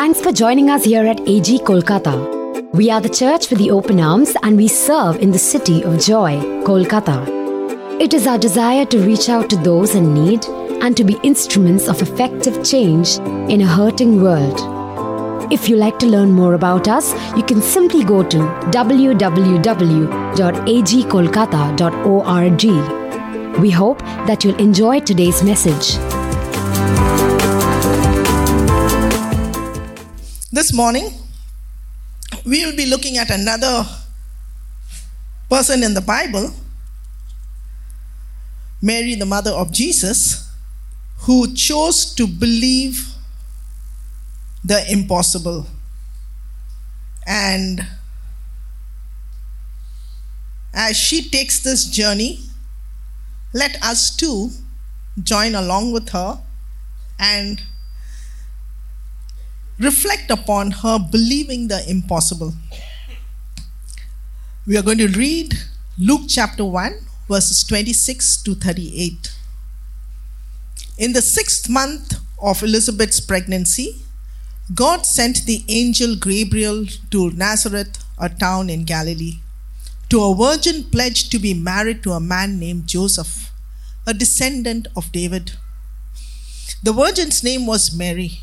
Thanks for joining us here at AG Kolkata. We are the church with the open arms and we serve in the city of joy, Kolkata. It is our desire to reach out to those in need and to be instruments of effective change in a hurting world. If you like to learn more about us, you can simply go to www.agkolkata.org. We hope that you'll enjoy today's message. This morning, we will be looking at another person in the Bible, Mary, the mother of Jesus, who chose to believe the impossible. And as she takes this journey, let us too join along with her and reflect upon her believing the impossible. We are going to read Luke chapter 1, verses 26 to 38. In the sixth month of Elizabeth's pregnancy, God sent the angel Gabriel to Nazareth, a town in Galilee, to a virgin pledged to be married to a man named Joseph, a descendant of David. The virgin's name was Mary.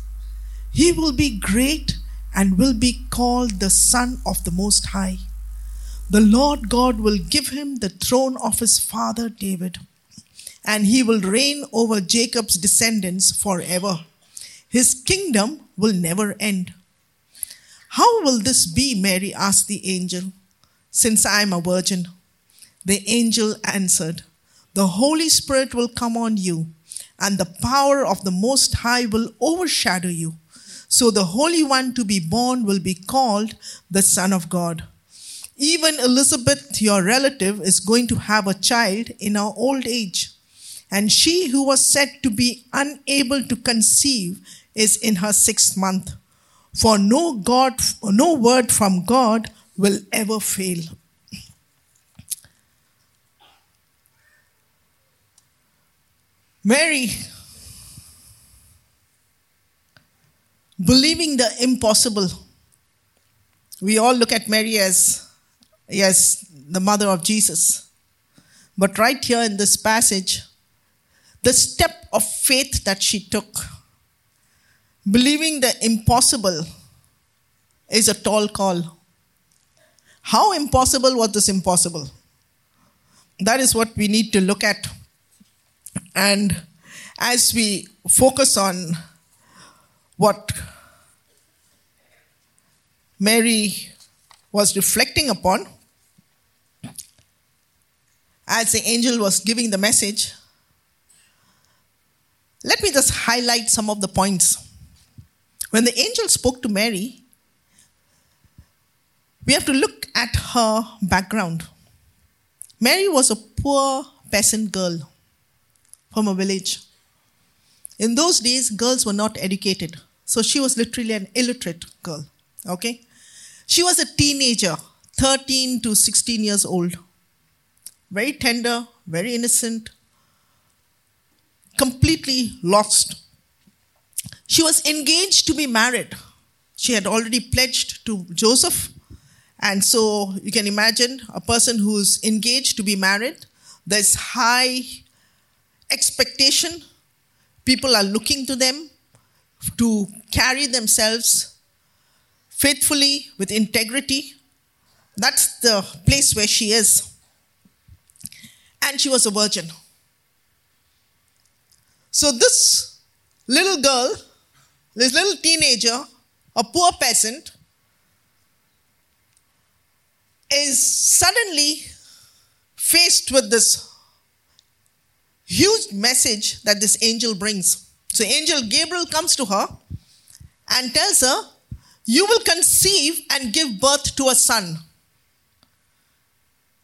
He will be great and will be called the Son of the Most High. The Lord God will give him the throne of his father David, and he will reign over Jacob's descendants forever. His kingdom will never end. How will this be? Mary asked the angel, since I am a virgin. The angel answered, The Holy Spirit will come on you, and the power of the Most High will overshadow you. So the Holy One to be born will be called the Son of God. Even Elizabeth, your relative, is going to have a child in her old age. And she who was said to be unable to conceive is in her sixth month. For no God, no word from God will ever fail. Mary believing the impossible. We all look at Mary as, as the mother of Jesus. But right here in this passage, the step of faith that she took, believing the impossible, is a tall call. How impossible was this impossible? That is what we need to look at. And as we focus on what Mary was reflecting upon as the angel was giving the message, let me just highlight some of the points. When the angel spoke to Mary, we have to look at her background. Mary was a poor peasant girl from a village. In those days, girls were not educated. So she was literally an illiterate girl. Okay? She was a teenager, 13 to 16 years old. Very tender, very innocent, completely lost. She was engaged to be married. She had already pledged to Joseph. And so you can imagine a person who's engaged to be married, there's high expectation. People are looking to them to carry themselves faithfully with integrity. That's the place where she is. And she was a virgin. So, this little girl, this little teenager, a poor peasant, is suddenly faced with this huge message that this angel brings. So angel Gabriel comes to her and tells her, You will conceive and give birth to a son.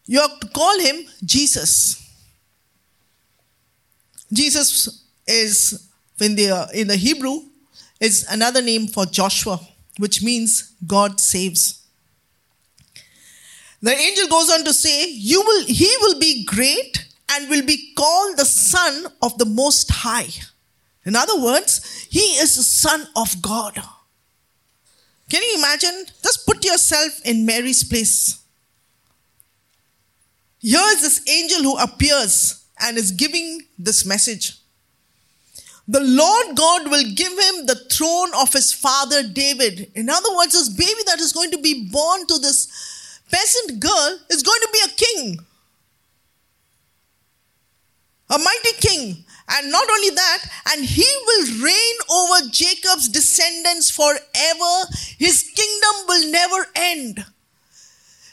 You have to call him Jesus. Jesus is, in the, in the Hebrew, is another name for Joshua, which means God saves. The angel goes on to say, you will, He will be great and will be called the Son of the Most High. In other words, He is the Son of God. Can you imagine? Just put yourself in Mary's place. Here is this angel who appears and is giving this message. The Lord God will give him the throne of his father David. In other words, this baby that is going to be born to this peasant girl is going to be a king, a mighty king. And not only that, and he will reign over Jacob's descendants forever. His kingdom will never end.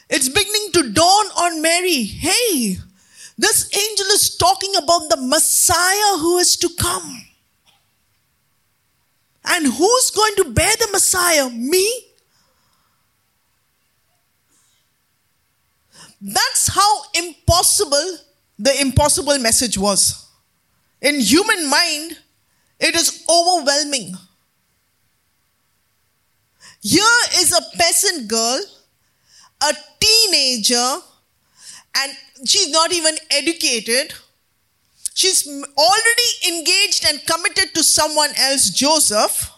It's beginning to dawn on Mary. Hey, this angel is talking about the Messiah who is to come. And who's going to bear the Messiah? Me? That's how impossible the impossible message was. In human mind, it is overwhelming. Here is a peasant girl, a teenager, and she's not even educated. She's already engaged and committed to someone else, Joseph.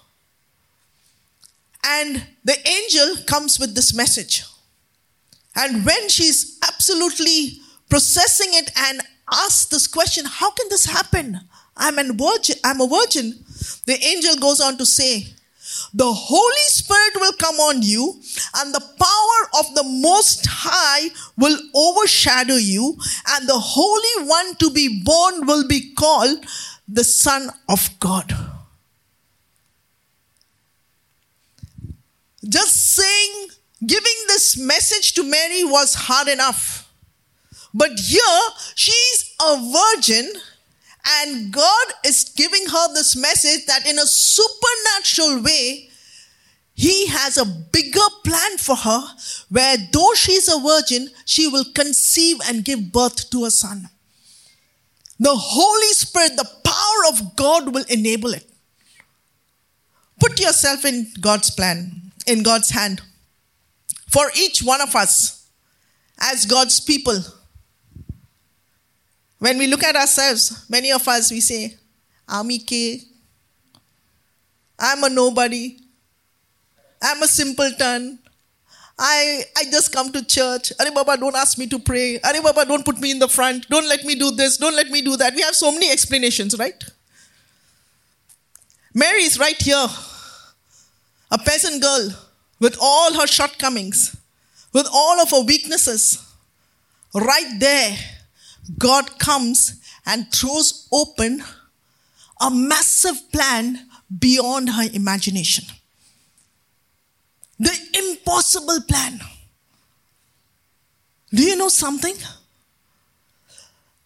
And the angel comes with this message. And when she's absolutely processing it and asks this question, how can this happen? I'm a virgin, I'm a virgin. The angel goes on to say, the Holy Spirit will come on you, and the power of the Most High will overshadow you, and the Holy One to be born will be called the Son of God. Just saying, giving this message to Mary was hard enough. But here, she's a virgin and God is giving her this message that in a supernatural way, He has a bigger plan for her where though she's a virgin, she will conceive and give birth to a son. The Holy Spirit, the power of God will enable it. Put yourself in God's plan, in God's hand. For each one of us, as God's people, when we look at ourselves, many of us, we say, I'm K. I'm a nobody. I'm a simpleton. I, I just come to church. Are Baba, don't ask me to pray. Are Baba, don't put me in the front. Don't let me do this. Don't let me do that. We have so many explanations, right? Mary is right here. A peasant girl with all her shortcomings, with all of her weaknesses, right there God comes and throws open a massive plan beyond her imagination. The impossible plan. Do you know something?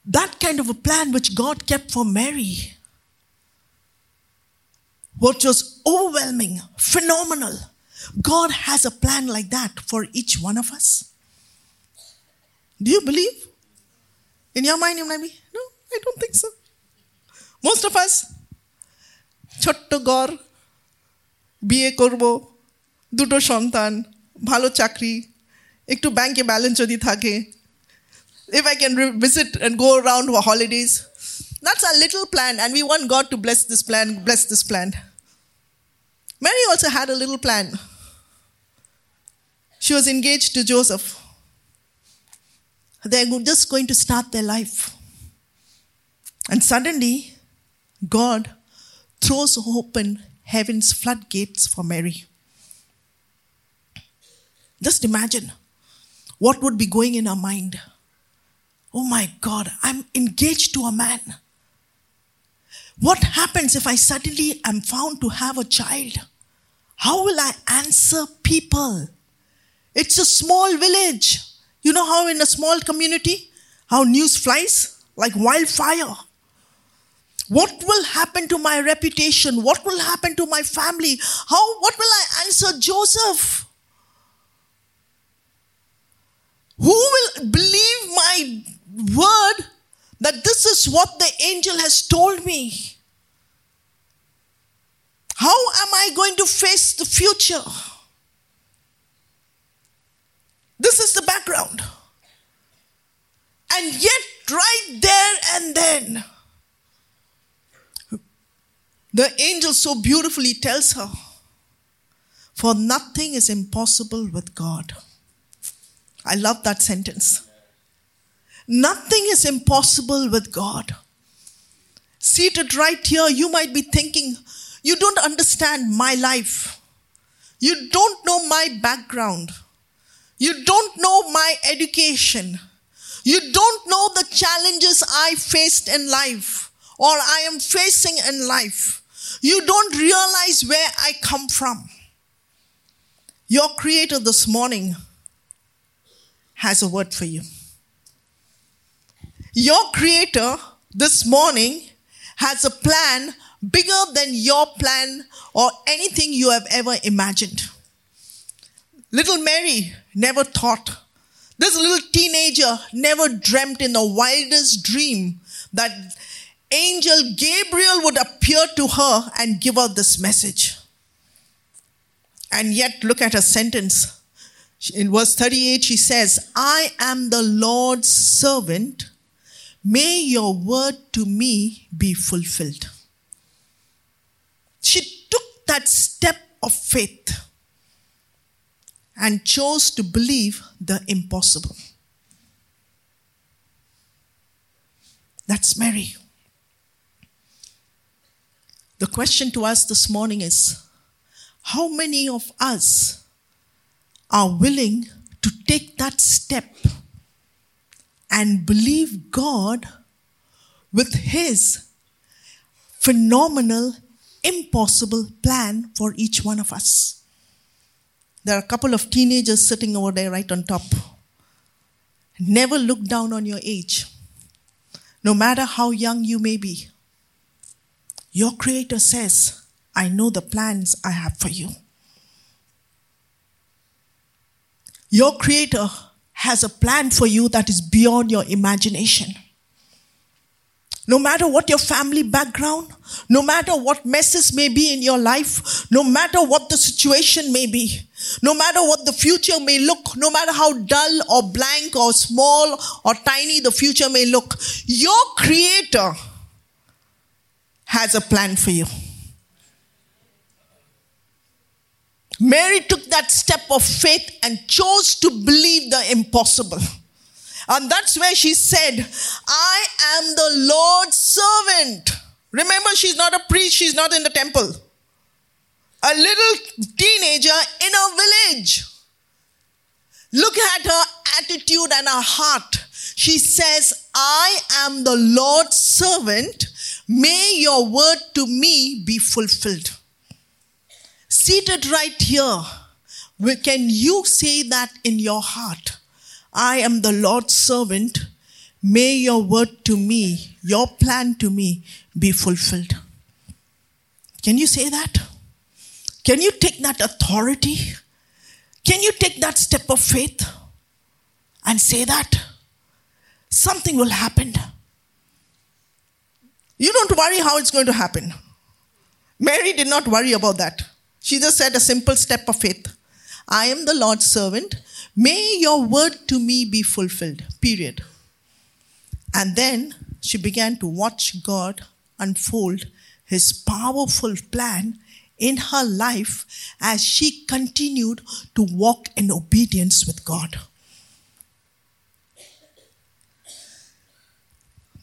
That kind of a plan which God kept for Mary, what was overwhelming, phenomenal. God has a plan like that for each one of us. Do you believe? In your mind, you might be, no, I don't think so. Most of us, ছোট্ট ঘর বিয়ে করব দুটো সন্তান ভালো চাকরি একটু ব্যাংকে ব্যালেন্স যদি থাকে if I can visit and go around for holidays. That's our little plan, and we want God to bless this plan, bless this plan. Mary also had a little plan. She was engaged to Joseph. They're just going to start their life. And suddenly, God throws open heaven's floodgates for Mary. Just imagine what would be going in her mind. Oh my God, I'm engaged to a man. What happens if I suddenly am found to have a child? How will I answer people? It's a small village. You know how in a small community, how news flies like wildfire? What will happen to my reputation? What will happen to my family? How, what will I answer Joseph? Who will believe my word that this is what the angel has told me? How am I going to face the future? This is the background. And yet, right there and then, the angel so beautifully tells her, For nothing is impossible with God. I love that sentence. Nothing is impossible with God. Seated right here, you might be thinking, You don't understand my life. You don't know my background. You don't know my education. You don't know the challenges I faced in life or I am facing in life. You don't realize where I come from. Your Creator this morning has a word for you. Your Creator this morning has a plan bigger than your plan or anything you have ever imagined. Little Mary never thought, this little teenager never dreamt in the wildest dream that angel Gabriel would appear to her and give her this message. And yet, look at her sentence. In verse 38, she says, I am the Lord's servant. May your word to me be fulfilled. She took that step of faith and chose to believe the impossible. That's Mary. The question to us this morning is how many of us are willing to take that step and believe God with His phenomenal, impossible plan for each one of us? There are a couple of teenagers sitting over there right on top. Never look down on your age, no matter how young you may be. Your Creator says, I know the plans I have for you. Your Creator has a plan for you that is beyond your imagination. No matter what your family background, no matter what messes may be in your life, no matter what the situation may be, no matter what the future may look, no matter how dull or blank or small or tiny the future may look, your Creator has a plan for you. Mary took that step of faith and chose to believe the impossible. And that's where she said, I am the Lord's servant. Remember, she's not a priest, she's not in the temple. A little teenager in a village. Look at her attitude and her heart. She says, I am the Lord's servant. May your word to me be fulfilled. Seated right here, can you say that in your heart? I am the Lord's servant. May your word to me, your plan to me be fulfilled. Can you say that? Can you take that authority? Can you take that step of faith and say that? Something will happen. You don't worry how it's going to happen. Mary did not worry about that. She just said a simple step of faith I am the Lord's servant. May your word to me be fulfilled. Period. And then she began to watch God unfold his powerful plan in her life as she continued to walk in obedience with God.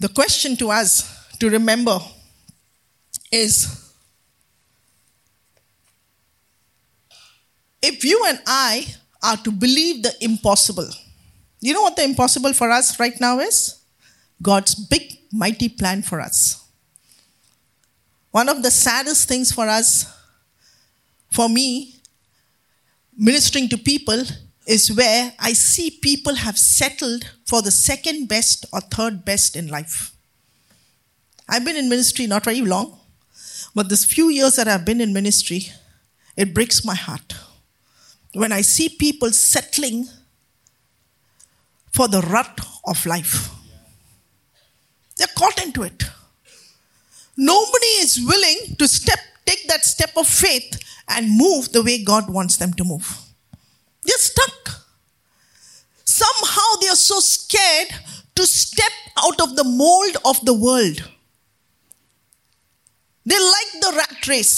The question to us to remember is if you and I are to believe the impossible, you know what the impossible for us right now is? God's big, mighty plan for us. One of the saddest things for us, for me, ministering to people, is where I see people have settled for the second best or third best in life. I've been in ministry not very long, but this few years that I've been in ministry, it breaks my heart. When I see people settling for the rut of life, they're caught into it. Nobody is willing to step, take that step of faith and move the way God wants them to move. They're stuck. Somehow they are so scared to step out of the mold of the world. They like the rat race.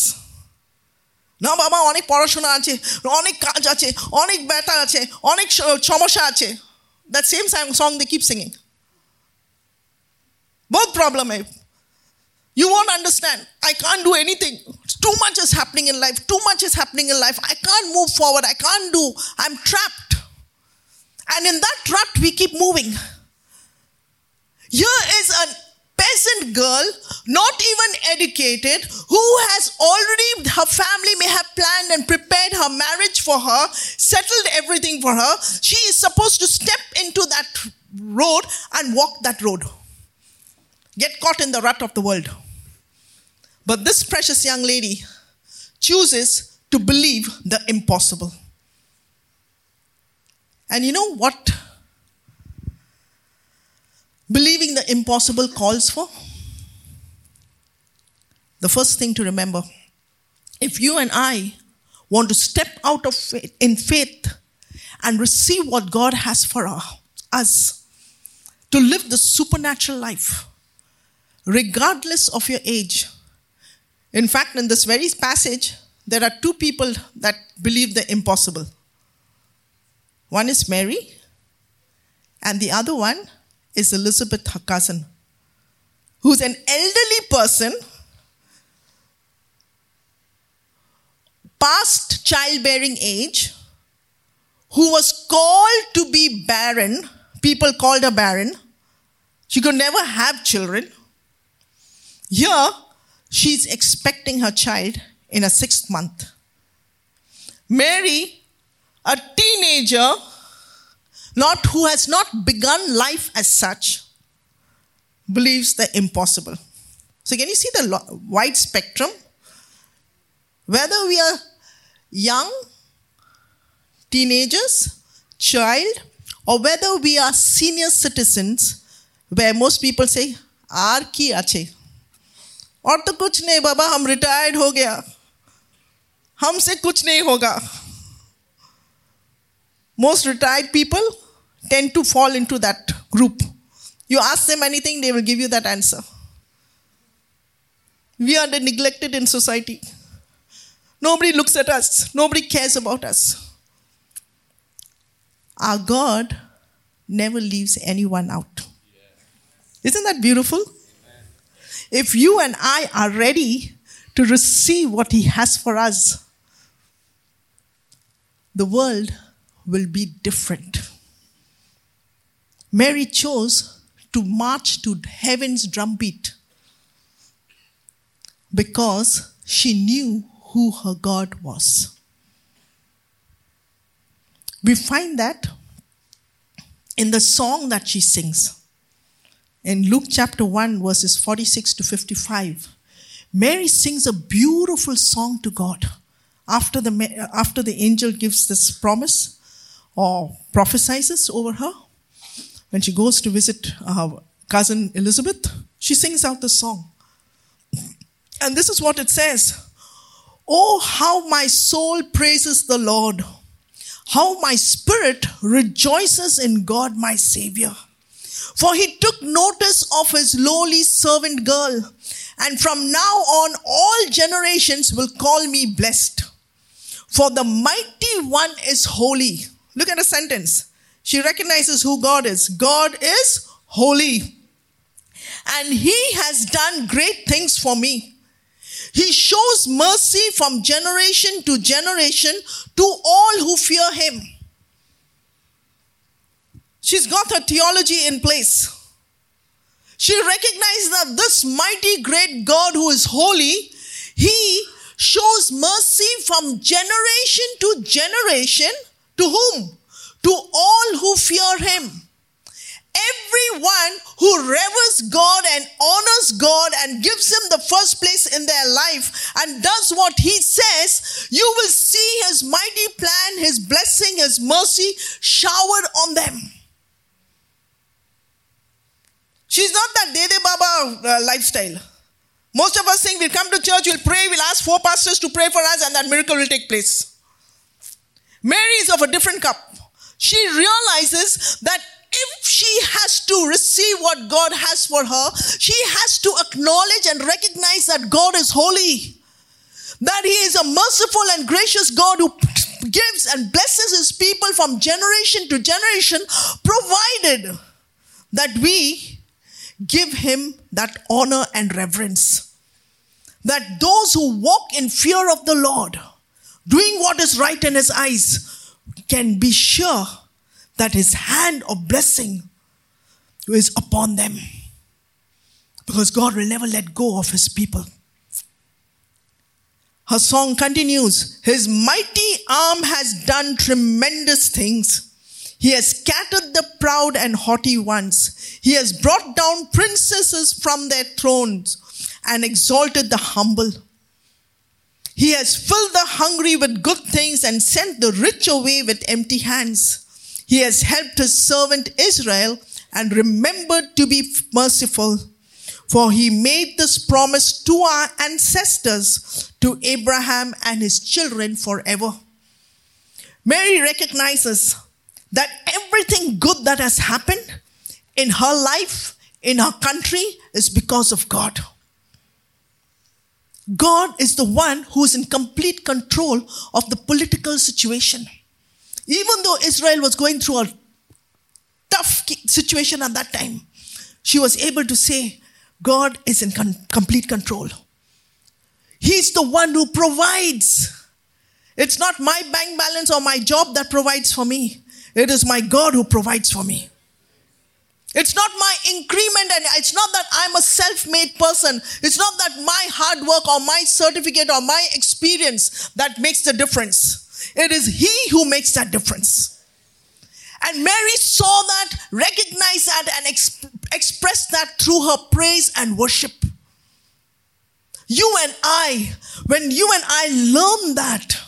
না বাবা অনেক পড়াশোনা আছে অনেক কাজ আছে অনেক ব্যথা আছে অনেক সমস্যা আছে that same song they keep singing. Both problem You won't understand. I can't do anything. too much is happening in life. Too much is happening in life. I can't move forward. I can't do. I'm trapped. And in that rut, we keep moving. Here is a peasant girl, not even educated, who has already, her family may have planned and prepared her marriage for her, settled everything for her. She is supposed to step into that road and walk that road. Get caught in the rut of the world. But this precious young lady chooses to believe the impossible. And you know what believing the impossible calls for? The first thing to remember if you and I want to step out of faith, in faith and receive what God has for us, to live the supernatural life, regardless of your age. In fact, in this very passage, there are two people that believe the impossible. One is Mary, and the other one is Elizabeth, her cousin, who's an elderly person, past childbearing age, who was called to be barren. People called her barren. She could never have children. Here, she's expecting her child in a sixth month. Mary, a teenager, not who has not begun life as such, believes the impossible. So, can you see the wide spectrum? Whether we are young, teenagers, child, or whether we are senior citizens, where most people say, "Aar ki ache," और तो कुछ नहीं बाबा हम retired हो गया हमसे कुछ नहीं होगा most retired people tend to fall into that group. You ask them anything, they will give you that answer. We are the neglected in society. Nobody looks at us, nobody cares about us. Our God never leaves anyone out. Isn't that beautiful? If you and I are ready to receive what He has for us, the world will be different. Mary chose to march to heaven's drumbeat because she knew who her God was. We find that in the song that she sings. In Luke chapter 1, verses 46 to 55, Mary sings a beautiful song to God after the, after the angel gives this promise or prophesies over her. When she goes to visit her cousin Elizabeth, she sings out the song. And this is what it says Oh, how my soul praises the Lord! How my spirit rejoices in God my Savior. For he took notice of his lowly servant girl, and from now on all generations will call me blessed. For the mighty one is holy. Look at the sentence. She recognizes who God is. God is holy. And He has done great things for me. He shows mercy from generation to generation to all who fear Him. She's got her theology in place. She recognizes that this mighty great God who is holy, He shows mercy from generation to generation to whom? To all who fear him. Everyone who reveres God and honors God and gives Him the first place in their life and does what He says, you will see His mighty plan, His blessing, His mercy showered on them. She's not that Dede Baba uh, lifestyle. Most of us think we'll come to church, we'll pray, we'll ask four pastors to pray for us, and that miracle will take place. Mary is of a different cup. She realizes that if she has to receive what God has for her, she has to acknowledge and recognize that God is holy. That He is a merciful and gracious God who gives and blesses His people from generation to generation, provided that we give Him that honor and reverence. That those who walk in fear of the Lord, doing what is right in His eyes, can be sure that his hand of blessing is upon them. Because God will never let go of his people. Her song continues His mighty arm has done tremendous things. He has scattered the proud and haughty ones. He has brought down princesses from their thrones and exalted the humble. He has filled the hungry with good things and sent the rich away with empty hands. He has helped his servant Israel and remembered to be merciful. For he made this promise to our ancestors, to Abraham and his children forever. Mary recognizes that everything good that has happened in her life, in her country, is because of God. God is the one who is in complete control of the political situation. Even though Israel was going through a tough situation at that time, she was able to say, God is in complete control. He's the one who provides. It's not my bank balance or my job that provides for me. It is my God who provides for me. It's not my increment and it's not that I'm a self-made person. It's not that my hard work or my certificate or my experience that makes the difference. It is He who makes that difference. And Mary saw that, recognized that, and exp- expressed that through her praise and worship. You and I, when you and I learn that,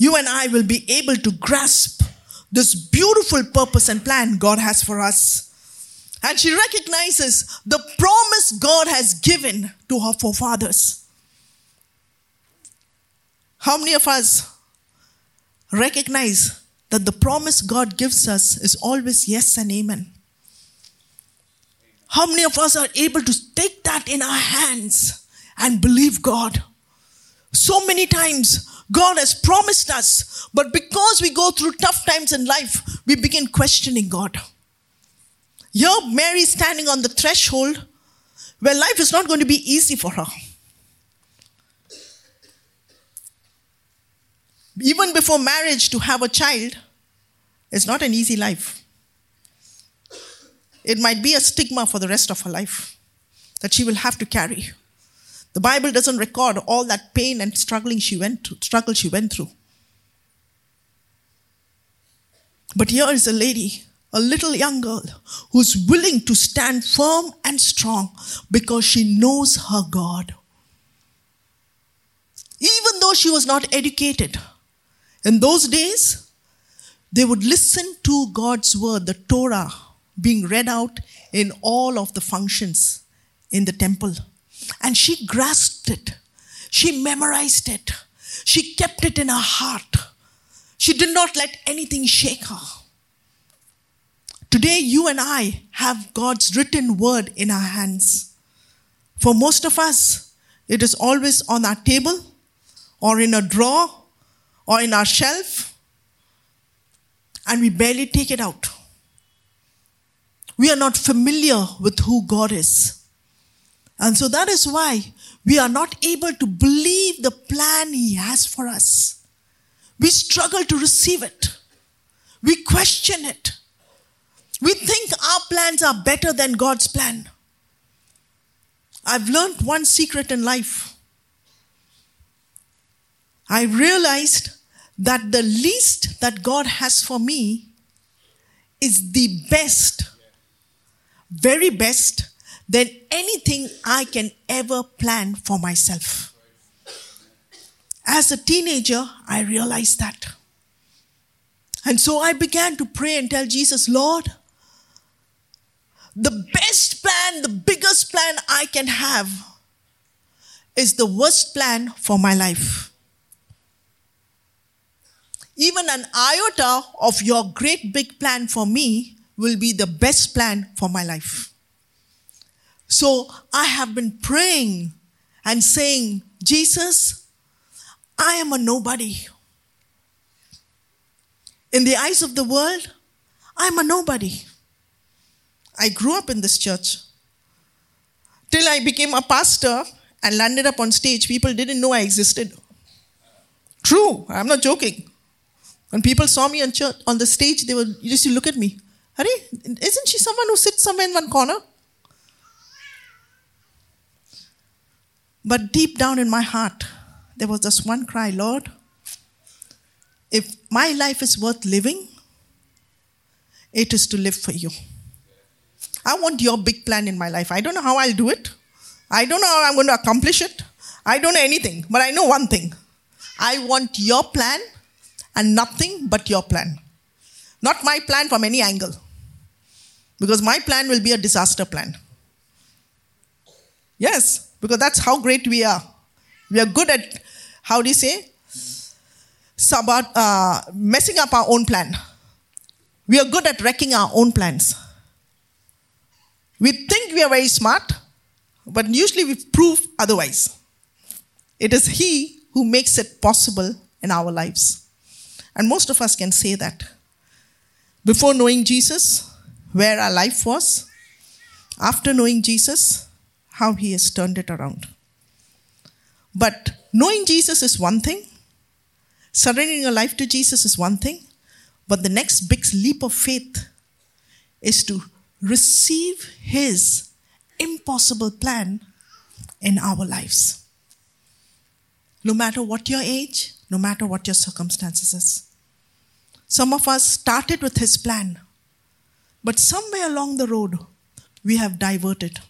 you and I will be able to grasp this beautiful purpose and plan God has for us. And she recognizes the promise God has given to her forefathers. How many of us recognize that the promise God gives us is always yes and amen? How many of us are able to take that in our hands and believe God? So many times, God has promised us, but because we go through tough times in life, we begin questioning God. Here, Mary standing on the threshold where life is not going to be easy for her. even before marriage, to have a child is not an easy life. It might be a stigma for the rest of her life that she will have to carry. The Bible doesn't record all that pain and struggling she went through, struggle she went through. But here is a lady, a little young girl, who's willing to stand firm and strong because she knows her God. Even though she was not educated, in those days, they would listen to God's word, the Torah, being read out in all of the functions in the temple. And she grasped it. She memorized it. She kept it in her heart. She did not let anything shake her. Today, you and I have God's written word in our hands. For most of us, it is always on our table or in a drawer or in our shelf and we barely take it out. We are not familiar with who God is. And so that is why we are not able to believe the plan He has for us. We struggle to receive it. We question it. We think our plans are better than God's plan. I've learned one secret in life. I realized that the least that God has for me is the best, very best, than anything I can ever plan for myself. As a teenager, I realized that. And so I began to pray and tell Jesus, Lord, the best plan, the biggest plan I can have is the worst plan for my life. Even an iota of your great big plan for me will be the best plan for my life. So I have been praying and saying, Jesus, I am a nobody. In the eyes of the world, I'm a nobody. I grew up in this church. Till I became a pastor and landed up on stage, people didn't know I existed. True, I'm not joking. When people saw me on, church, on the stage, they would just look at me. Hari, isn't she someone who sits somewhere in one corner? But deep down in my heart, there was just one cry Lord, if my life is worth living, it is to live for you. I want your big plan in my life. I don't know how I'll do it. I don't know how I'm going to accomplish it. I don't know anything. But I know one thing I want your plan and nothing but your plan. Not my plan from any angle. Because my plan will be a disaster plan. Yes, because that's how great we are. We are good at, how do you say? About, uh, messing up our own plan. We are good at wrecking our own plans. We think we are very smart, but usually we prove otherwise. It is He who makes it possible in our lives. And most of us can say that. Before knowing Jesus, where our life was, after knowing Jesus, how He has turned it around. But knowing Jesus is one thing, surrendering your life to Jesus is one thing, but the next big leap of faith is to receive His impossible plan in our lives. No matter what your age, no matter what your circumstances is. Some of us started with His plan, but somewhere along the road, we have diverted.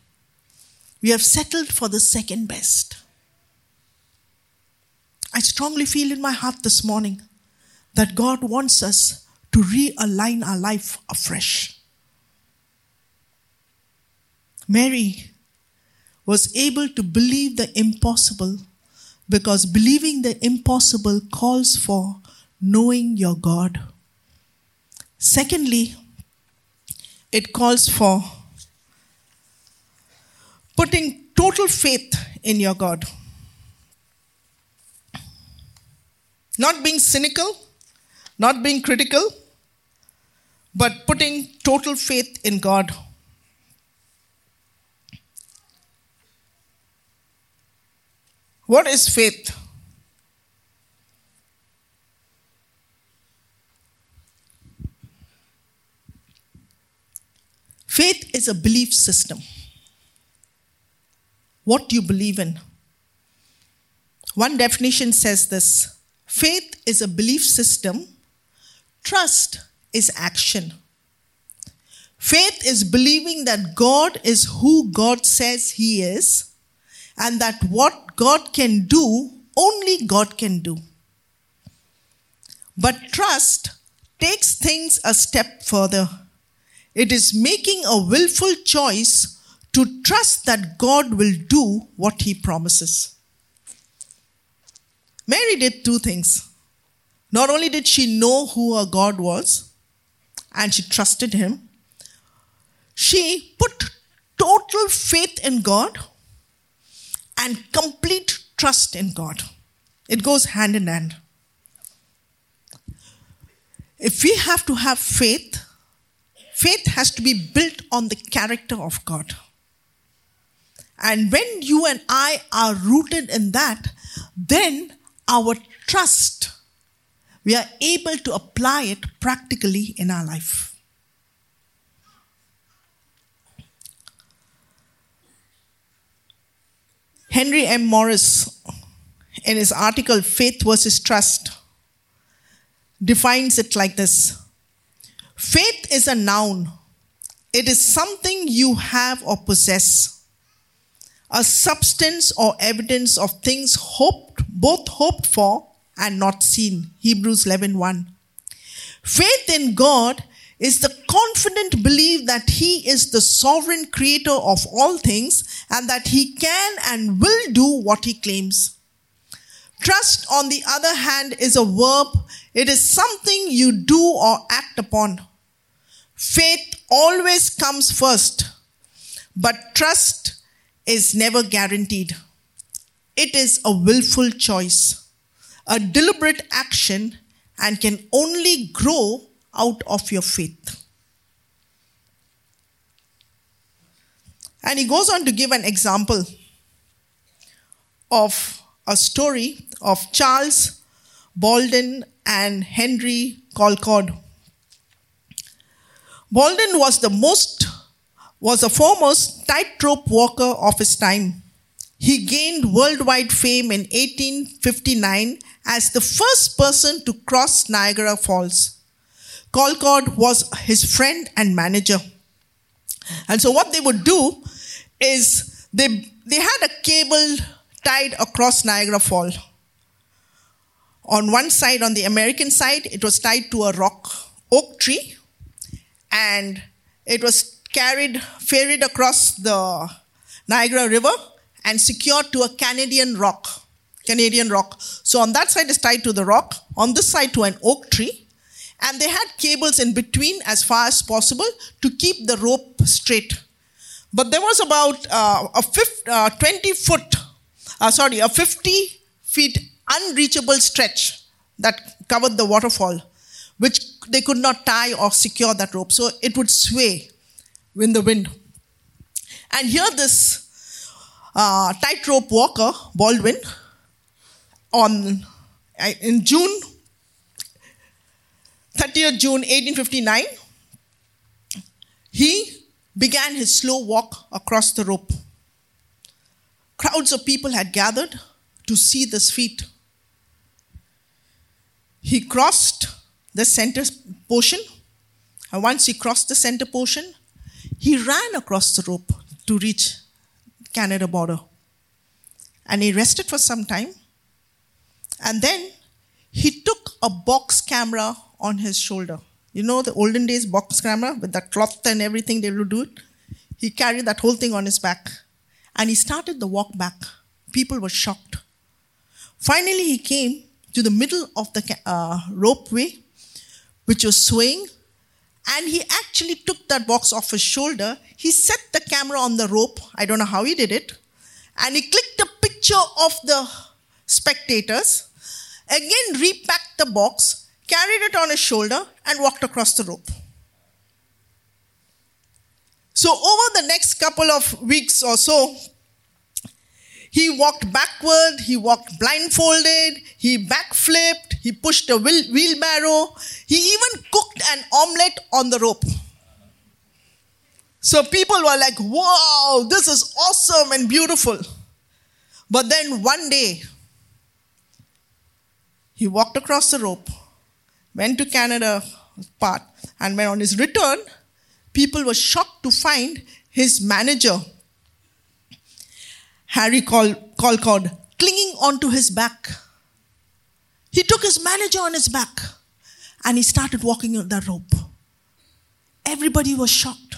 We have settled for the second best. I strongly feel in my heart this morning that God wants us to realign our life afresh. Mary was able to believe the impossible because believing the impossible calls for knowing your God. Secondly, it calls for putting total faith in your God. Not being cynical, not being critical, but putting total faith in God. What is faith? Faith is a belief system. What you believe in. One definition says this faith is a belief system, trust is action. Faith is believing that God is who God says He is and that what God can do, only God can do. But trust takes things a step further. It is making a willful choice to trust that God will do what he promises. Mary did two things. Not only did she know who her God was, and she trusted him, she put total faith in God and complete trust in God. It goes hand in hand. If we have to have faith, faith has to be built on the character of God. And when you and I are rooted in that, then our trust, we are able to apply it practically in our life. Henry M. Morris, in his article Faith versus Trust, defines it like this Faith is a noun, it is something you have or possess, a substance or evidence of things hoped, both hoped for and not seen. Hebrews 11 1. Faith in God is the confident belief that He is the sovereign creator of all things and that He can and will do what He claims. Trust, on the other hand, is a verb. It is something you do or act upon. Faith always comes first, but trust is never guaranteed. It is a willful choice, a deliberate action, and can only grow out of your faith. And he goes on to give an example of a story of Charles Bolden and Henry Colcord. Bolden was the most was the foremost tightrope walker of his time. He gained worldwide fame in 1859 as the first person to cross Niagara Falls. Colcord was his friend and manager. And so what they would do is they, they had a cable tied across Niagara Fall. On one side, on the American side, it was tied to a rock oak tree and it was carried, ferried across the Niagara River and secured to a Canadian rock. Canadian rock. So on that side is tied to the rock, on this side to an oak tree, and they had cables in between as far as possible to keep the rope straight. But there was about uh, a 50, uh, 20 foot, uh, sorry, a 50 feet unreachable stretch that covered the waterfall which they could not tie or secure that rope. So it would sway in the wind. And here, this uh, tightrope walker, Baldwin, on in June, 30th June 1859, he began his slow walk across the rope. Crowds of people had gathered to see this feat. He crossed the center portion. And once he crossed the center portion, he ran across the rope to reach Canada border. And he rested for some time. And then he took a box camera on his shoulder. You know the olden days box camera with the cloth and everything they would do it? He carried that whole thing on his back. And he started the walk back. People were shocked. Finally, he came to the middle of the uh, ropeway which was swaying. And he actually took that box off his shoulder. He set the camera on the rope. I don't know how he did it. And he clicked a picture of the spectators. Again, repacked the box, carried it on his shoulder, and walked across the rope. So, over the next couple of weeks or so, he walked backward, he walked blindfolded, he backflipped, he pushed a wheelbarrow, he even cooked an omelette on the rope. So people were like, wow, this is awesome and beautiful. But then one day, he walked across the rope, went to Canada part, and when on his return, people were shocked to find his manager Harry Colcord, clinging onto his back. He took his manager on his back and he started walking on that rope. Everybody was shocked.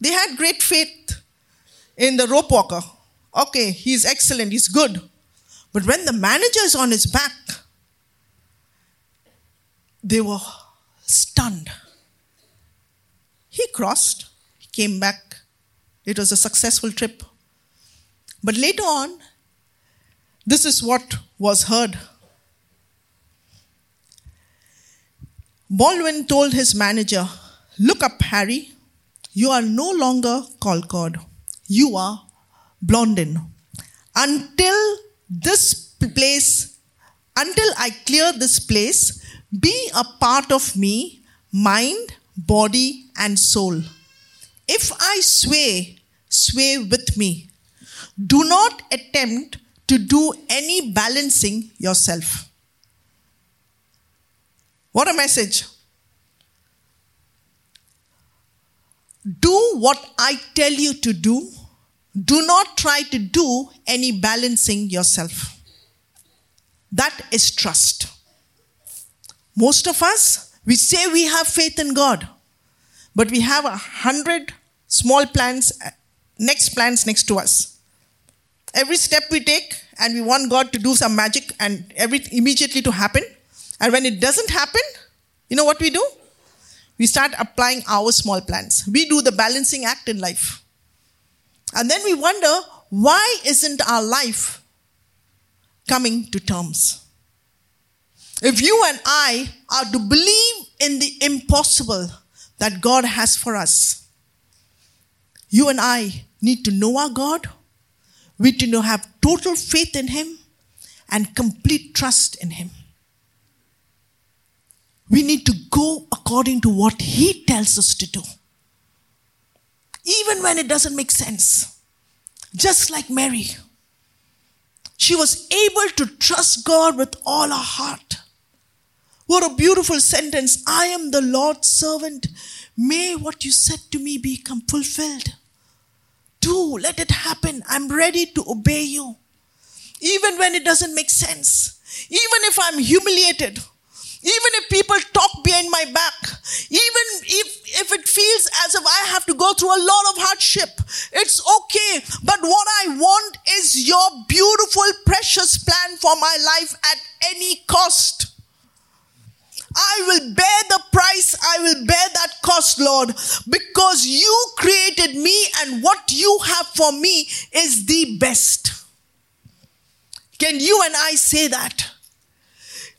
They had great faith in the rope walker. Okay, he's excellent, he's good. But when the manager is on his back, they were stunned. He crossed, he came back. It was a successful trip. But later on, this is what was heard. Baldwin told his manager, Look up, Harry. You are no longer Colcord. You are Blondin. Until this place, until I clear this place, be a part of me, mind, body, and soul. If I sway, sway with me. Do not attempt to do any balancing yourself. What a message. do what I tell you to do. Do not try to do any balancing yourself. That is trust. Most of us, we say we have faith in God, but we have a hundred small plans, uh, next plans next to us. Every step we take, and we want God to do some magic and every immediately to happen. And when it doesn't happen, you know what we do? We start applying our small plans. We do the balancing act in life. And then we wonder why isn't our life coming to terms? If you and I are to believe in the impossible that God has for us, you and I need to know our God. We need to have total faith in Him and complete trust in Him. We need to go according to what He tells us to do. Even when it doesn't make sense. Just like Mary. She was able to trust God with all her heart. What a beautiful sentence. I am the Lord's servant. May what you said to me become fulfilled. Do, let it happen. I'm ready to obey you. Even when it doesn't make sense. Even if I'm humiliated. Even if people talk behind my back, even if, if it feels as if I have to go through a lot of hardship, it's okay. But what I want is your beautiful, precious plan for my life at any cost. I will bear the price, I will bear that cost, Lord, because you created me and what you have for me is the best. Can you and I say that?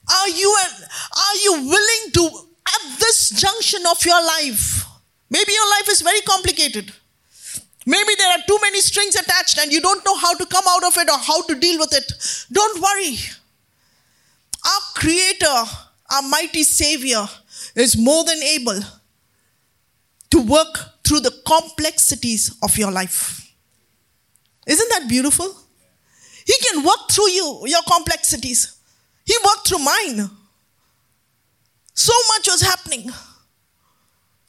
Are you, are you willing to, at this junction of your life, maybe your life is very complicated. Maybe there are too many strings attached and you don't know how to come out of it or how to deal with it. Don't worry. Our Creator, our mighty Savior, is more than able to work through the complexities of your life. Isn't that beautiful? He can work through you, your complexities. He worked through mine. So much was happening.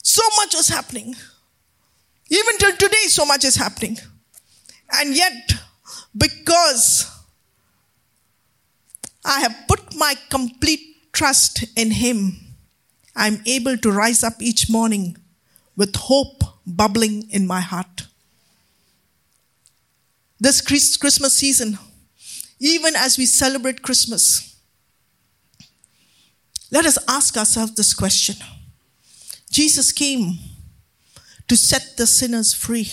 So much was happening. Even till today, so much is happening. And yet, because I have put my complete trust in Him, I'm able to rise up each morning with hope bubbling in my heart. This Christmas season, even as we celebrate Christmas, let us ask ourselves this question Jesus came to set the sinners free,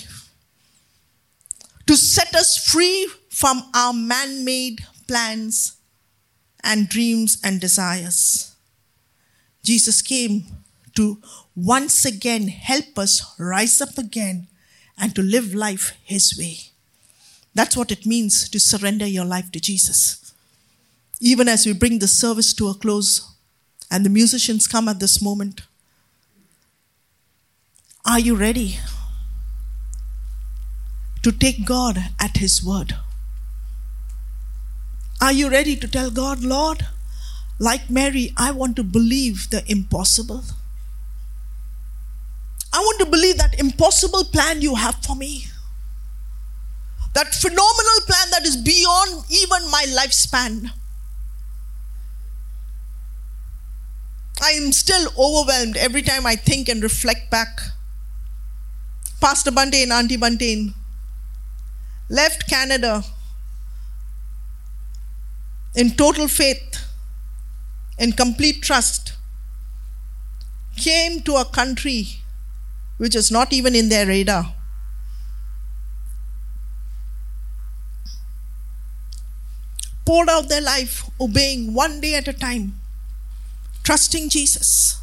to set us free from our man made plans and dreams and desires. Jesus came to once again help us rise up again and to live life His way. That's what it means to surrender your life to Jesus. Even as we bring the service to a close, and the musicians come at this moment. Are you ready to take God at His word? Are you ready to tell God, Lord, like Mary, I want to believe the impossible? I want to believe that impossible plan you have for me. That phenomenal plan that is beyond even my lifespan. I am still overwhelmed every time I think and reflect back. Pastor Buntain, Auntie Buntain left Canada in total faith, in complete trust, came to a country which is not even in their radar. Poured out their life, obeying one day at a time trusting Jesus,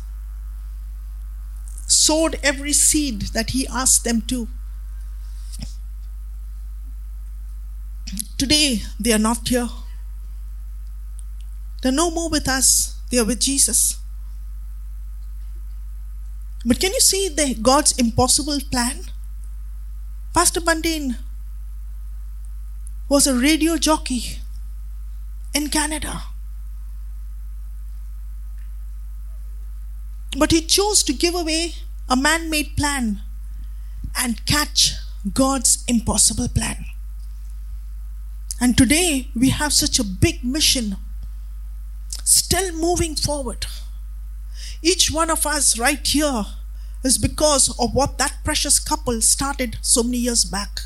sowed every seed that He asked them to. Today, they are not here. They're no more with us, they are with Jesus. But can you see the God's impossible plan? Pastor Buntain was a radio jockey in Canada. But he chose to give away a man made plan and catch God's impossible plan. And today we have such a big mission, still moving forward. Each one of us right here is because of what that precious couple started so many years back.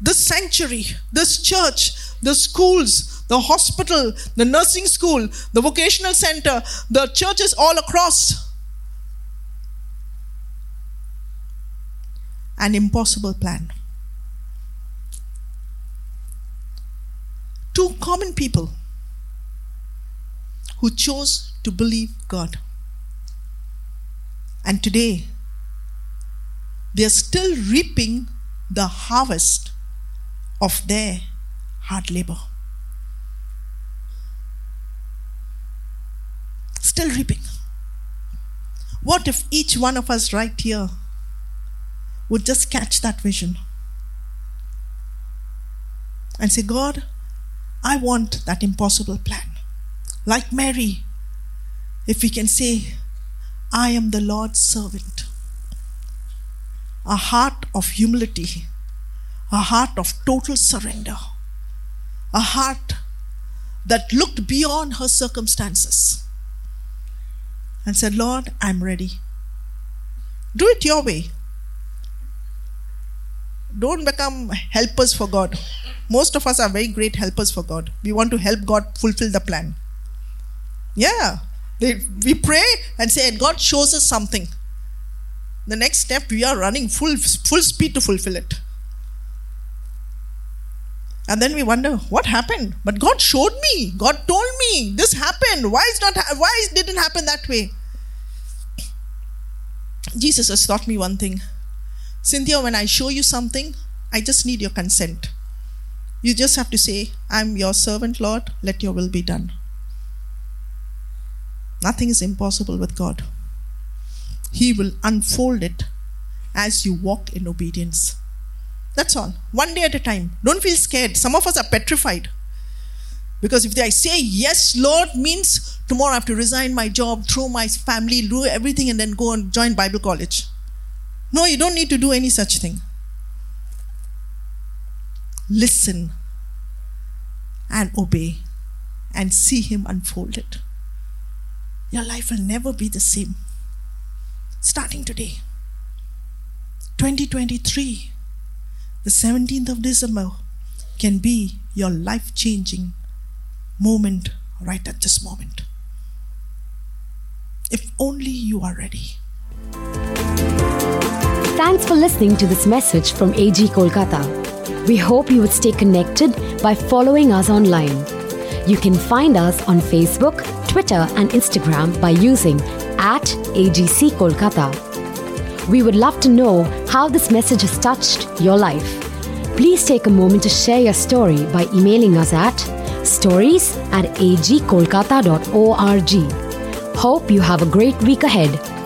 This sanctuary, this church, the schools, the hospital, the nursing school, the vocational center, the churches all across. An impossible plan. Two common people who chose to believe God. And today, they are still reaping the harvest of their hard labor. Still reaping. What if each one of us right here would just catch that vision and say, God, I want that impossible plan. Like Mary, if we can say, I am the Lord's servant. A heart of humility, a heart of total surrender, a heart that looked beyond her circumstances and said, Lord, I'm ready. Do it your way. Don't become helpers for God. Most of us are very great helpers for God. We want to help God fulfill the plan. Yeah. We pray and say, and God shows us something. The next step, we are running full, full speed to fulfill it. And then we wonder, what happened? But God showed me. God told me this happened. Why is not? Why it didn't happen that way? Jesus has taught me one thing. Cynthia, when I show you something, I just need your consent. You just have to say, I'm your servant, Lord. Let your will be done. Nothing is impossible with God. He will unfold it as you walk in obedience. That's all. One day at a time. Don't feel scared. Some of us are petrified. Because if I say yes, Lord, means tomorrow I have to resign my job, throw my family, do everything, and then go and join Bible college. No, you don't need to do any such thing. Listen and obey and see Him unfold it your life will never be the same. Starting today, 2023, the 17th of December, can be your life changing moment right at this moment. If only you are ready. Thanks for listening to this message from AG Kolkata. We hope you would stay connected by following us online. You can find us on Facebook, Twitter, and Instagram by using at AGC Kolkata. We would love to know how this message has touched your life. Please take a moment to share your story by emailing us at stories at agkolkata.org. Hope you have a great week ahead.